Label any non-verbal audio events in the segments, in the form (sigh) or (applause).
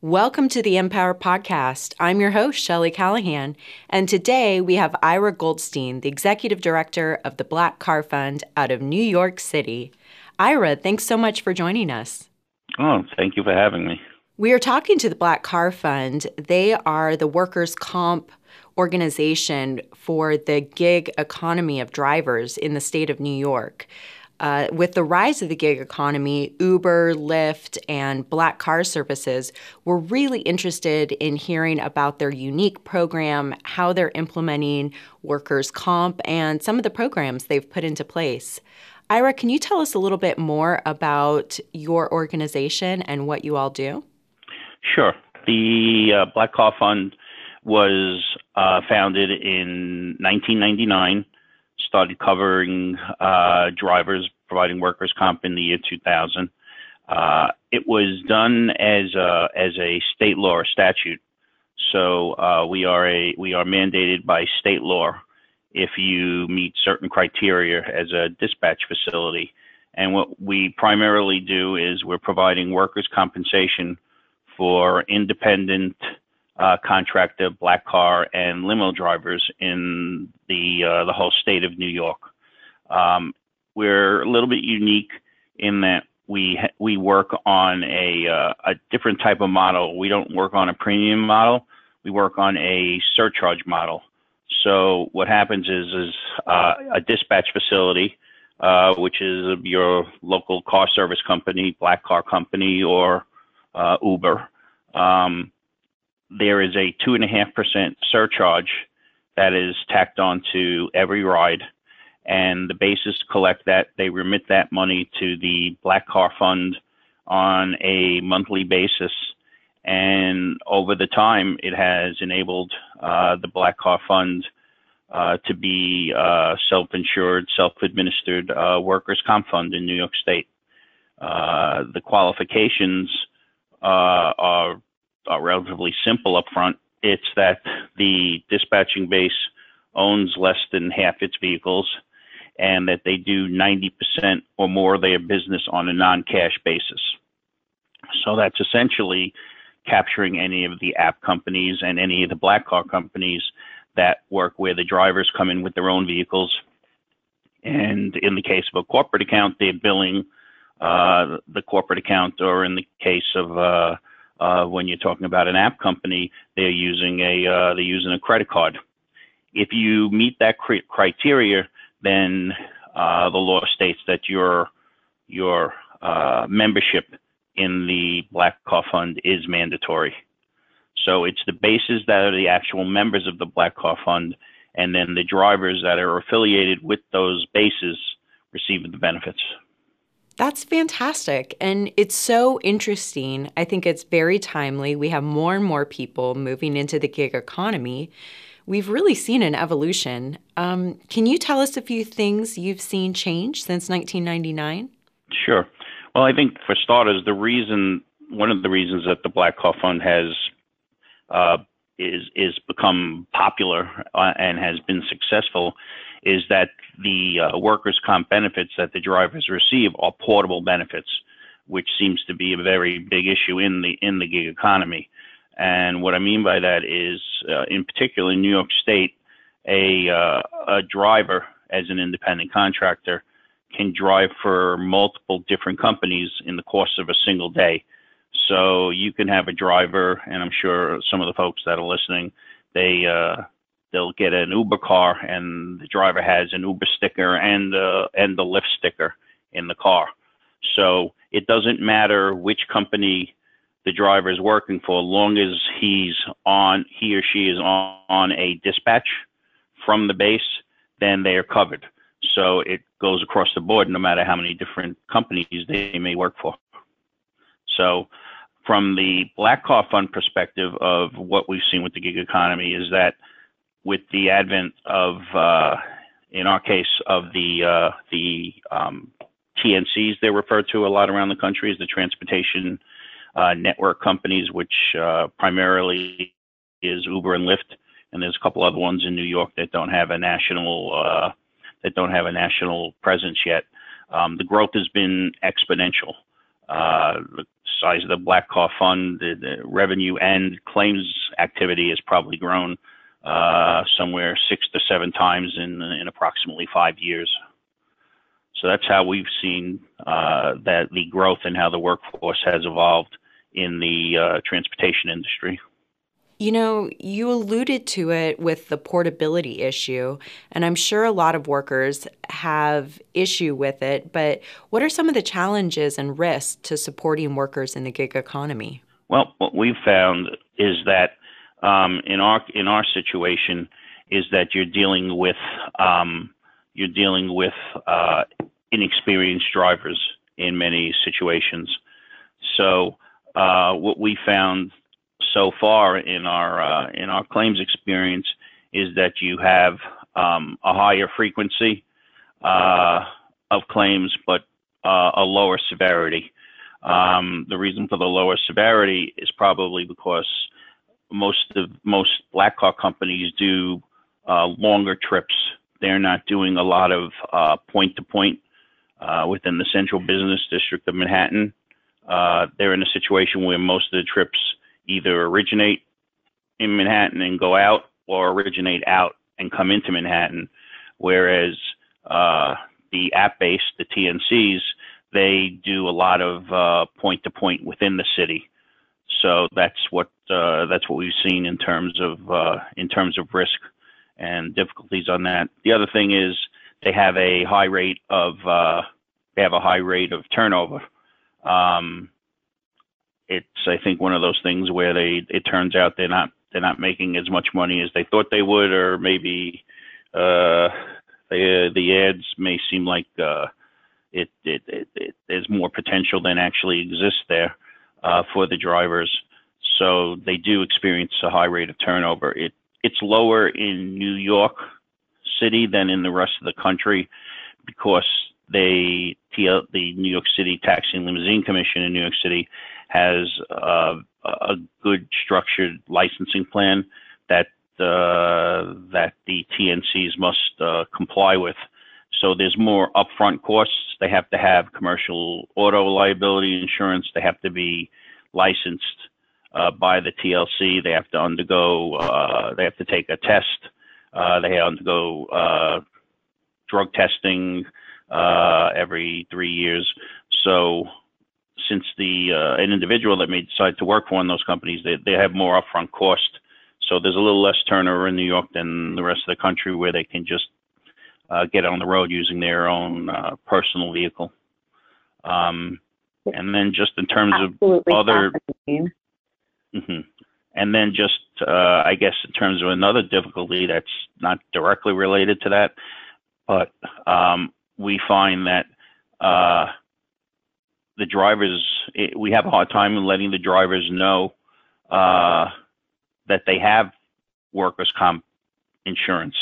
Welcome to the Empower Podcast. I'm your host, Shelly Callahan, and today we have Ira Goldstein, the Executive Director of the Black Car Fund out of New York City. Ira, thanks so much for joining us. Oh, thank you for having me. We are talking to the Black Car Fund. They are the workers' comp organization for the gig economy of drivers in the state of New York. Uh, with the rise of the gig economy, Uber, Lyft, and black car services, we're really interested in hearing about their unique program, how they're implementing workers' comp, and some of the programs they've put into place. Ira, can you tell us a little bit more about your organization and what you all do? Sure. The uh, Black Car Fund was uh, founded in 1999 started covering uh, drivers, providing workers' comp in the year 2000. Uh, it was done as a, as a state law or statute. So uh, we are a we are mandated by state law if you meet certain criteria as a dispatch facility. And what we primarily do is we're providing workers' compensation for independent uh, contractor, black car, and limo drivers in the uh, the whole state of New York. Um, we're a little bit unique in that we we work on a uh, a different type of model. We don't work on a premium model. We work on a surcharge model. So what happens is is uh, a dispatch facility, uh, which is your local car service company, black car company, or uh, Uber. Um, there is a 2.5% surcharge that is tacked on to every ride. And the bases collect that, they remit that money to the Black Car Fund on a monthly basis. And over the time, it has enabled uh, the Black Car Fund uh, to be uh, self-insured, self-administered uh, workers' comp fund in New York State. Uh, the qualifications uh, are uh, relatively simple up front. It's that the dispatching base owns less than half its vehicles and that they do 90% or more of their business on a non-cash basis. So that's essentially capturing any of the app companies and any of the black car companies that work where the drivers come in with their own vehicles. And in the case of a corporate account, they're billing uh, the corporate account, or in the case of uh, uh, when you're talking about an app company, they're using a uh, they're using a credit card. If you meet that cr- criteria, then uh, the law states that your your uh, membership in the Black Car Fund is mandatory. So it's the bases that are the actual members of the Black Car Fund, and then the drivers that are affiliated with those bases receive the benefits. That's fantastic. And it's so interesting. I think it's very timely. We have more and more people moving into the gig economy. We've really seen an evolution. Um, can you tell us a few things you've seen change since 1999? Sure. Well, I think for starters, the reason, one of the reasons that the Black Car Fund has uh, is is become popular uh, and has been successful is that the uh, workers' comp benefits that the drivers receive are portable benefits, which seems to be a very big issue in the in the gig economy. And what I mean by that is, uh, in particular, in New York State, a uh, a driver as an independent contractor can drive for multiple different companies in the course of a single day. So you can have a driver, and I'm sure some of the folks that are listening, they uh, they'll get an Uber car and the driver has an Uber sticker and uh, and the Lyft sticker in the car. So it doesn't matter which company the driver is working for, long as he's on he or she is on, on a dispatch from the base, then they are covered. So it goes across the board, no matter how many different companies they may work for. So from the Black Car Fund perspective of what we've seen with the gig economy is that with the advent of, uh, in our case, of the uh, the um, TNCs, they're referred to a lot around the country as the transportation uh, network companies, which uh, primarily is Uber and Lyft, and there's a couple other ones in New York that don't have a national uh, that don't have a national presence yet. Um, the growth has been exponential. Uh, size of the Black Car Fund, the, the revenue and claims activity has probably grown uh, somewhere six to seven times in in approximately five years. So that's how we've seen uh, that the growth and how the workforce has evolved in the uh, transportation industry. You know, you alluded to it with the portability issue, and I'm sure a lot of workers have issue with it, but what are some of the challenges and risks to supporting workers in the gig economy? Well, what we've found is that um, in our in our situation is that you're dealing with um, you're dealing with uh, inexperienced drivers in many situations. So uh, what we found so far in our uh, in our claims experience is that you have um, a higher frequency uh, of claims, but uh, a lower severity. Um, the reason for the lower severity is probably because most of most black car companies do uh, longer trips. They're not doing a lot of point to point within the central business district of Manhattan. Uh, they're in a situation where most of the trips either originate in Manhattan and go out or originate out and come into Manhattan. Whereas uh, the app based, the TNCs, they do a lot of point to point within the city. So that's what uh, that's what we've seen in terms of uh, in terms of risk and difficulties on that. The other thing is they have a high rate of uh, they have a high rate of turnover. Um, it's I think one of those things where they it turns out they're not they're not making as much money as they thought they would, or maybe uh, they, the ads may seem like uh, it, it, it, it there's more potential than actually exists there uh, for the drivers. So they do experience a high rate of turnover. It it's lower in New York City than in the rest of the country because they the New York City Taxi and Limousine Commission in New York City has uh, a good structured licensing plan that uh, that the TNCs must uh, comply with. So there's more upfront costs. They have to have commercial auto liability insurance. They have to be licensed uh, by the TLC. They have to undergo. Uh, they have to take a test. Uh, they have to undergo drug testing uh, every three years. So since the uh, an individual that may decide to work for one of those companies, they, they have more upfront cost. So there's a little less turnover in New York than the rest of the country where they can just uh, get on the road using their own uh, personal vehicle. Um, and then just in terms Absolutely of other, mm-hmm. and then just uh, I guess in terms of another difficulty that's not directly related to that, but um, we find that uh, the drivers, it, we have a hard time in letting the drivers know uh, that they have workers' comp insurance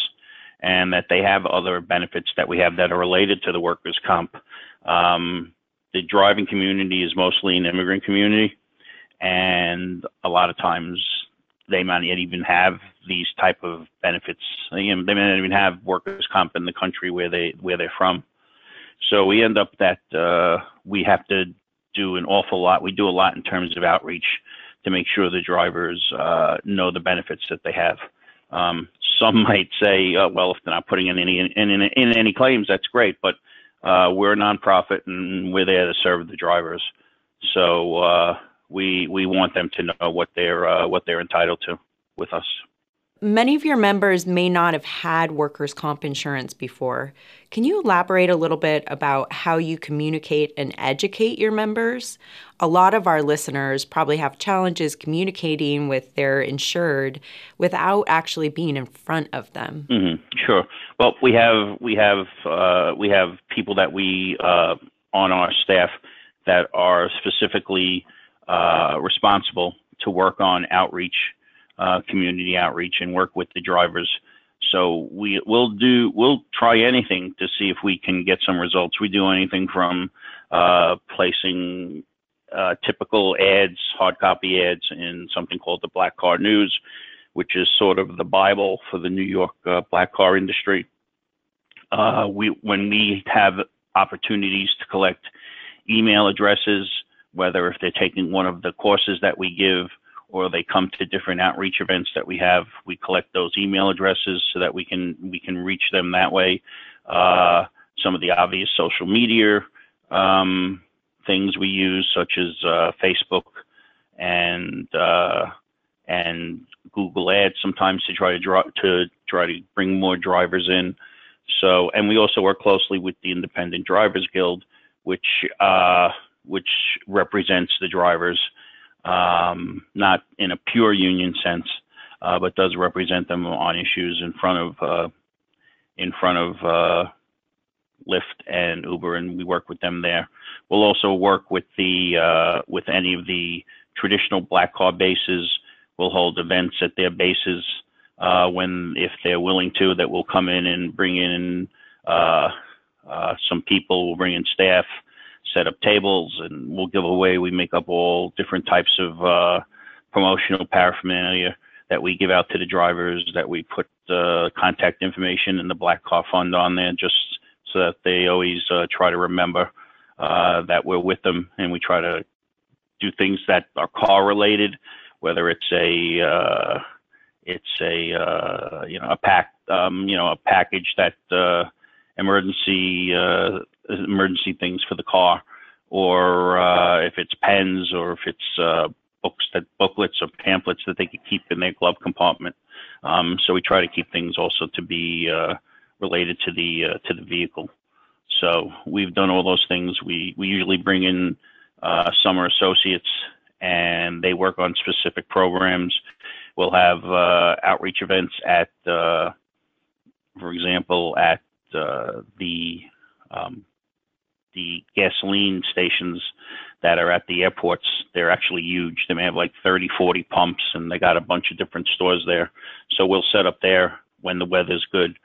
and that they have other benefits that we have that are related to the workers' comp. Um, the driving community is mostly an immigrant community, and a lot of times they might not even have these type of benefits. You know, they may not even have workers' comp in the country where they where they're from. So we end up that uh, we have to do an awful lot. We do a lot in terms of outreach to make sure the drivers uh, know the benefits that they have. Um, some might say, uh, well, if they're not putting in any in, in, in any claims, that's great. But uh, we're a nonprofit and we're there to serve the drivers. So uh, we we want them to know what they're uh, what they're entitled to with us. Many of your members may not have had workers' comp insurance before. Can you elaborate a little bit about how you communicate and educate your members? A lot of our listeners probably have challenges communicating with their insured without actually being in front of them. Mm-hmm. Sure. Well, we have we have uh, we have people that we uh, on our staff that are specifically uh, responsible to work on outreach uh, community outreach and work with the drivers. So we will do we'll try anything to see if we can get some results. We do anything from uh, placing uh, typical ads, hard copy ads, in something called the Black Car News, which is sort of the Bible for the New York uh, black car industry. Uh, we when we have opportunities to collect email addresses whether if they're taking one of the courses that we give or they come to different outreach events that we have. We collect those email addresses so that we can we can reach them that way. Uh, some of the obvious social media um, things we use, such as uh, Facebook and uh, and Google Ads, sometimes to try to draw to try to bring more drivers in. So, and we also work closely with the Independent Drivers Guild, which uh, which represents the drivers, um, not in a pure union sense, uh, but does represent them on issues in front of uh, in front of uh, Lyft and Uber, and we work with them there. We'll also work with the uh, with any of the traditional black car bases. We'll hold events at their bases uh, when, if they're willing to, that we'll come in and bring in uh, uh, some people. We'll bring in staff, set up tables, and we'll give away. We make up all different types of uh, promotional paraphernalia that we give out to the drivers. That we put uh, contact information in the Black Car Fund on there, just so that they always uh, try to remember uh, that we're with them, and we try to do things that are car related, whether it's a uh, it's a uh, you know a pack um, you know a package that emergency uh, emergency things for the car, or uh, if it's pens or if it's uh, books that booklets or pamphlets that they could keep in their glove compartment. Um, so we try to keep things also to be uh, related to the uh, to the vehicle. So we've done all those things. We we usually bring in uh, summer associates, and they work on specific programs. We'll have uh, outreach events at, uh, for example, at the um, the gasoline stations that are at the airports. They're actually huge. They may have like 30, 40 pumps, and they got a bunch of different stores there. So we'll set up there when the weather's good,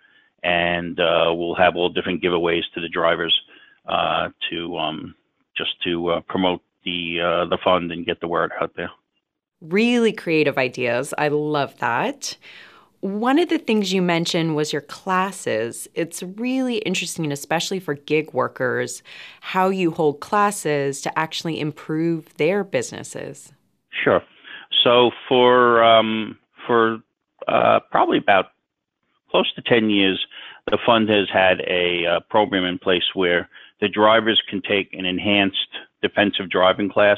and uh, we'll have all different giveaways to the drivers uh, to um, just to uh, promote the uh, the fund and get the word out there. Really creative ideas. I love that. One of the things you mentioned was your classes. It's really interesting, especially for gig workers, how you hold classes to actually improve their businesses. Sure. So for um, for uh, probably about close to ten years, the fund has had a uh, program in place where the drivers can take an enhanced defensive driving class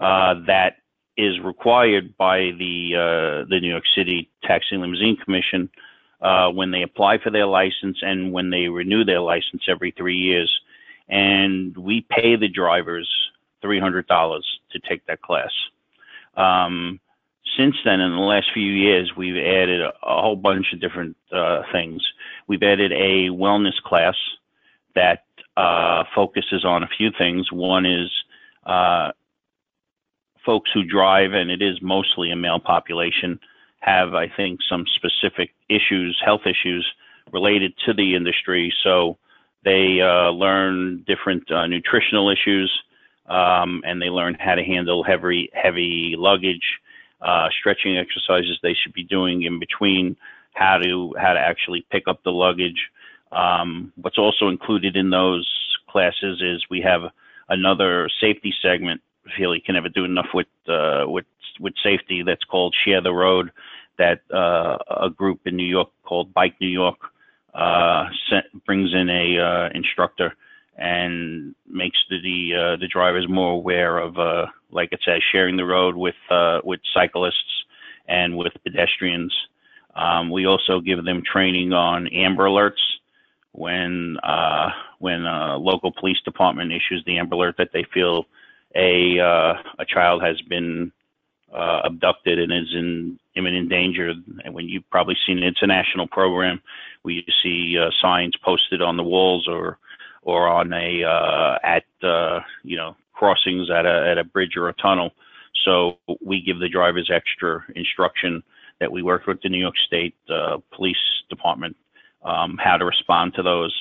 uh, that is required by the uh, the New York City Taxi and Limousine Commission uh, when they apply for their license and when they renew their license every three years. And we pay the drivers three hundred dollars to take that class. Um, since then, in the last few years, we've added a, a whole bunch of different uh, things. We've added a wellness class that uh, focuses on a few things. One is uh, folks who drive, and it is mostly a male population, have, I think, some specific issues, health issues related to the industry. So they uh, learn different uh, nutritional issues, um, and they learn how to handle heavy, heavy luggage, uh, stretching exercises they should be doing in between, how to how to actually pick up the luggage, um, what's also included in those classes is we have another safety segment. Feel you can never do enough with uh, with with safety. That's called Share the Road. That uh, a group in New York called Bike New York uh, sent, brings in a uh, instructor and makes the the, uh, the drivers more aware of, uh, like it says, sharing the road with with cyclists and with pedestrians. Um, we also give them training on Amber Alerts when when a local police department issues the Amber Alert that they feel a uh, a child has been uh, abducted and is in imminent danger. And when you've probably seen an international program, where you see uh, signs posted on the walls or or on a uh, at uh, you know crossings at a at a bridge or a tunnel. So we give the drivers extra instruction that we work with the New York State uh, Police Department um, how to respond to those.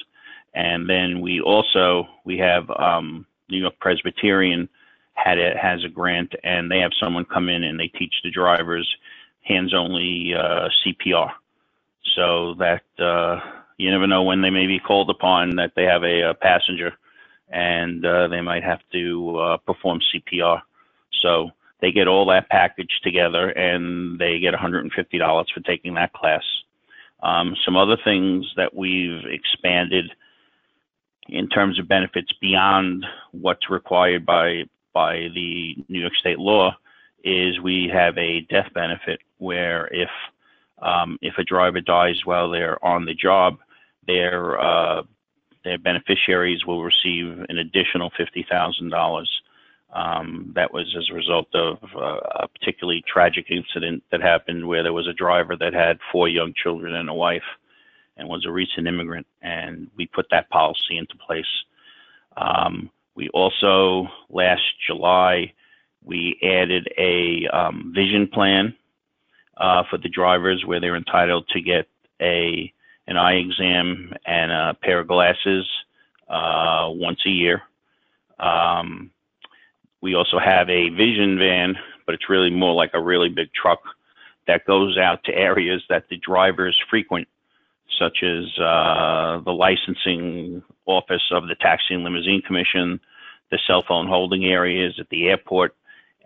And then we also we have um, New York Presbyterian had a, has a grant, and they have someone come in and they teach the drivers hands only uh, CPR, so that uh, you never know when they may be called upon that they have a, a passenger and uh, they might have to uh, perform CPR. So they get all that package together, and they get $150 for taking that class. Um, some other things that we've expanded in terms of benefits beyond what's required by by the New York State law is we have a death benefit where if um, if a driver dies while they're on the job, their uh, their beneficiaries will receive an additional fifty thousand um, dollars. That was as a result of uh, a particularly tragic incident that happened where there was a driver that had four young children and a wife, and was a recent immigrant, and we put that policy into place. Um, we also last July we added a um, vision plan uh, for the drivers where they're entitled to get a an eye exam and a pair of glasses uh, once a year. Um, we also have a vision van, but it's really more like a really big truck that goes out to areas that the drivers frequent, such as uh, the licensing office of the Taxi and Limousine Commission, the cell phone holding areas at the airport,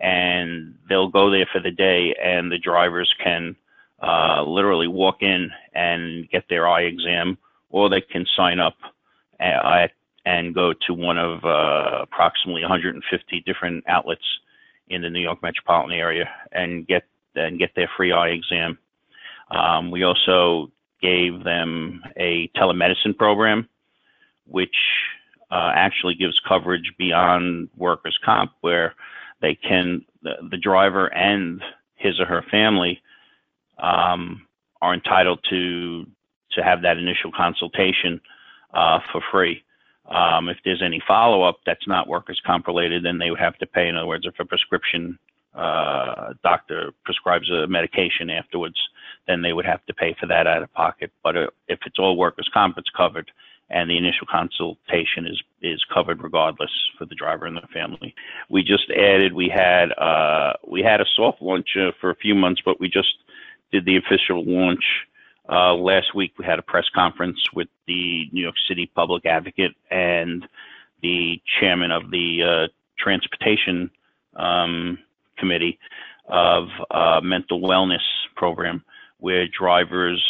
and they'll go there for the day, and the drivers can uh, literally walk in and get their eye exam, or they can sign up at, and go to one of uh, approximately 150 different outlets in the New York metropolitan area and get and get their free eye exam. Um, we also gave them a telemedicine program, which uh, actually gives coverage beyond workers' comp, where they can the, the driver and his or her family um, are entitled to to have that initial consultation uh, for free. Um, if there's any follow up that's not workers' comp related, then they would have to pay. In other words, if a prescription uh, doctor prescribes a medication afterwards, then they would have to pay for that out of pocket. But uh, if it's all workers' comp, it's covered and the initial consultation is is covered regardless for the driver and the family. We just added we had uh, we had a soft launch uh, for a few months, but we just did the official launch uh, last week. We had a press conference with the New York City Public Advocate and the chairman of the uh, Transportation um, Committee of uh, Mental Wellness Program, where drivers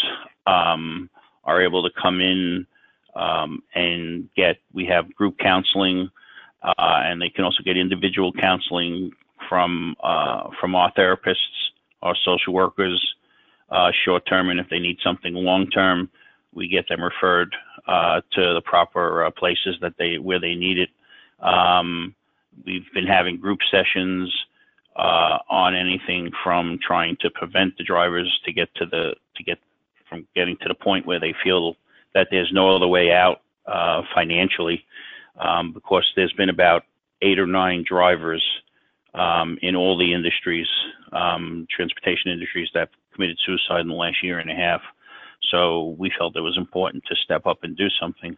um, are able to come in um, and get we have group counseling, uh, and they can also get individual counseling from uh, from our therapists, our social workers, uh, short term, and if they need something long term, we get them referred uh, to the proper uh, places that they where they need it. Um, we've been having group sessions uh, on anything from trying to prevent the drivers to get to the to get from getting to the point where they feel that there's no other way out uh, financially, um, because there's been about eight or nine drivers um, in all the industries, um, transportation industries, that committed suicide in the last year and a half. So we felt it was important to step up and do something.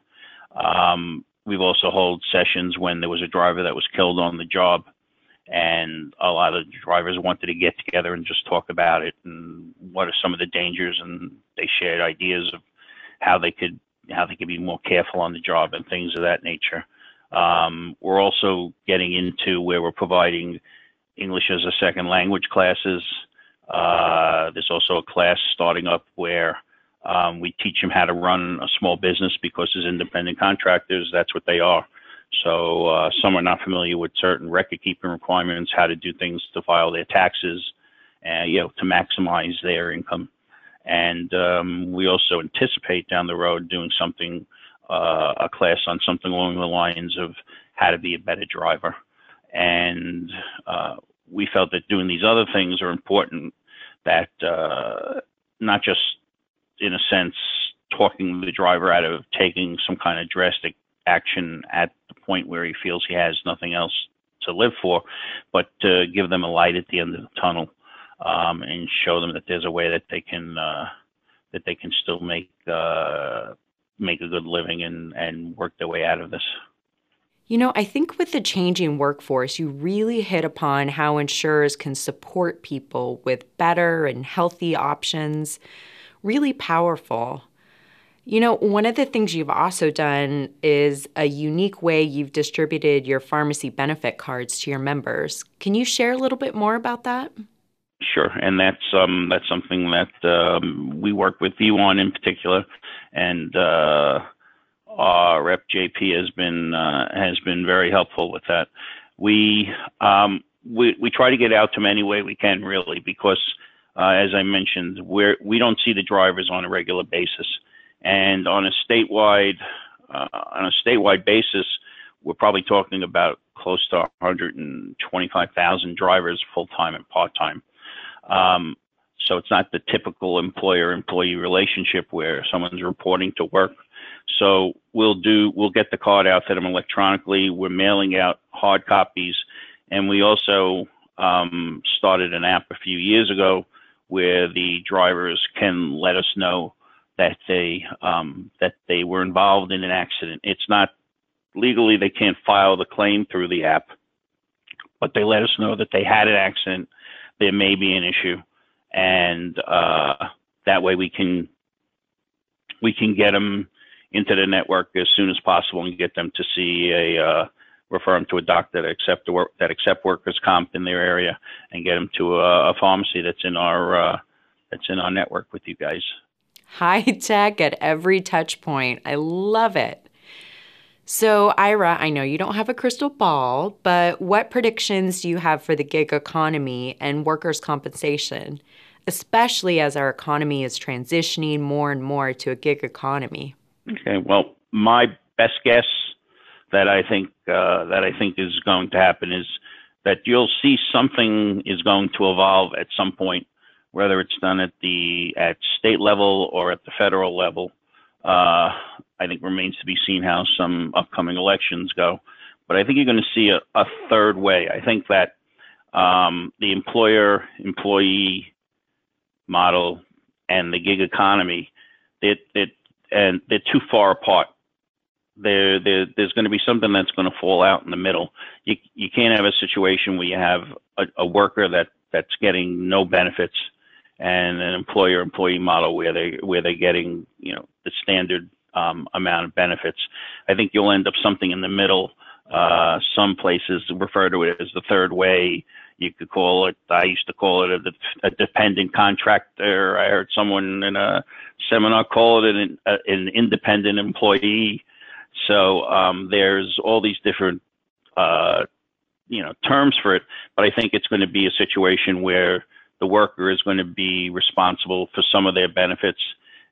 Um, we've also held sessions when there was a driver that was killed on the job, and a lot of drivers wanted to get together and just talk about it and what are some of the dangers, and they shared ideas of how they could how they could be more careful on the job and things of that nature. Um, we're also getting into where we're providing English as a second language classes. Uh, there's also a class starting up where um, we teach them how to run a small business because as independent contractors, that's what they are. So uh, some are not familiar with certain record keeping requirements, how to do things to file their taxes, and you know to maximize their income. And um, we also anticipate down the road doing something, uh, a class on something along the lines of how to be a better driver. And uh, we felt that doing these other things are important, that uh, not just in a sense talking the driver out of taking some kind of drastic action at point where he feels he has nothing else to live for, but to give them a light at the end of the tunnel um, and show them that there's a way that they can uh, that they can still make uh, make a good living and and work their way out of this. You know, I think with the changing workforce, you really hit upon how insurers can support people with better and healthy options. Really powerful. You know, one of the things you've also done is a unique way you've distributed your pharmacy benefit cards to your members. Can you share a little bit more about that? Sure, and that's um, that's something that um, we work with you on in particular, and uh, our rep JP has been uh, has been very helpful with that. We um, we we try to get out to them any way we can, really, because uh, as I mentioned, we're we don't see the drivers on a regular basis, and on a statewide uh, on a statewide basis, we're probably talking about close to 125,000 drivers, full time and part time. Um, so it's not the typical employer-employee relationship where someone's reporting to work. So we'll do we'll get the card out to them electronically. We're mailing out hard copies, and we also um, started an app a few years ago where the drivers can let us know that they um, that they were involved in an accident. It's not legally they can't file the claim through the app, but they let us know that they had an accident. There may be an issue, and uh, that way we can we can get them into the network as soon as possible and get them to see a uh, refer them to a doctor that accept work that accept workers comp in their area and get them to a, a pharmacy that's in our uh, that's in our network with you guys. High (laughs) tech at every touch point. I love it. So, Ira, I know you don't have a crystal ball, but what predictions do you have for the gig economy and workers' compensation, especially as our economy is transitioning more and more to a gig economy? Okay, well, my best guess that I think uh, that I think is going to happen is that you'll see something is going to evolve at some point, whether it's done at the at state level or at the federal level. Uh, I think remains to be seen how some upcoming elections go. But I think you're going to see a, a third way. I think that um, the employer employee model and the gig economy, it, it, and they're too far apart there, there there's going to be something that's going to fall out in the middle. You you can't have a situation where you have a, a worker that that's getting no benefits and an employer employee model where they where they're getting you know the standard um, amount of benefits. I think you'll end up something in the middle. Uh, some places refer to it as the third way. You could call it. I used to call it a, a dependent contractor. I heard someone in a seminar call it an, an independent employee. So um, there's all these different, uh, you know, terms for it. But I think it's going to be a situation where the worker is going to be responsible for some of their benefits,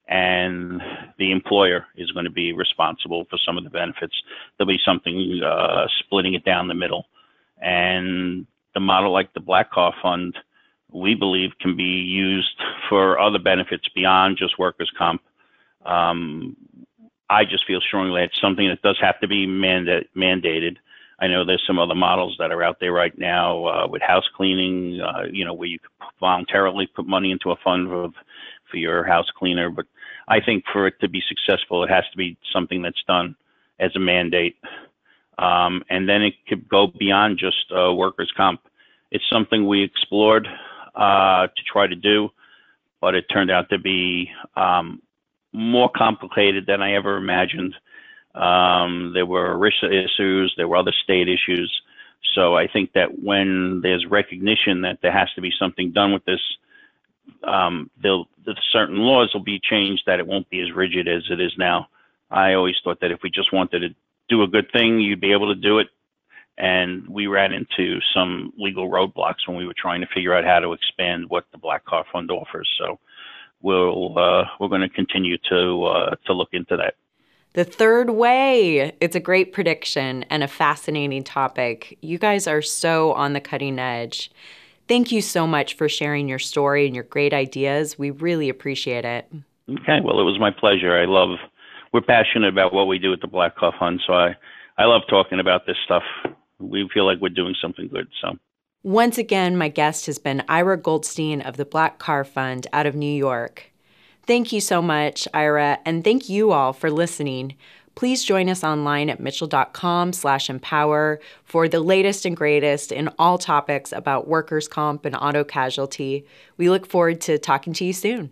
and the employer is going to be responsible for some of the benefits. There'll be something uh, splitting it down the middle, and the model like the Black Car Fund, we believe, can be used for other benefits beyond just workers' comp. Um, I just feel strongly it's something that does have to be manda- mandated. I know there's some other models that are out there right now uh, with house cleaning, uh, you know, where you could voluntarily put money into a fund for, for your house cleaner. But I think for it to be successful, it has to be something that's done as a mandate. Um, and then it could go beyond just uh, workers' comp. It's something we explored uh, to try to do, but it turned out to be um, more complicated than I ever imagined. Um, there were ERISA issues, there were other state issues. So I think that when there's recognition that there has to be something done with this, um, the certain laws will be changed that it won't be as rigid as it is now. I always thought that if we just wanted to do a good thing, you'd be able to do it. And we ran into some legal roadblocks when we were trying to figure out how to expand what the Black Car Fund offers. So we'll uh, we're going to continue to uh, to look into that. The third way. It's a great prediction and a fascinating topic. You guys are so on the cutting edge. Thank you so much for sharing your story and your great ideas. We really appreciate it. Okay, well, it was my pleasure. I love, we're passionate about what we do at the Black Car Fund, so I, I love talking about this stuff. We feel like we're doing something good. So. Once again, my guest has been Ira Goldstein of the Black Car Fund out of New York. Thank you so much, Ira, and thank you all for listening. Please join us online at mitchell.com slash empower for the latest and greatest in all topics about workers' comp and auto casualty. We look forward to talking to you soon.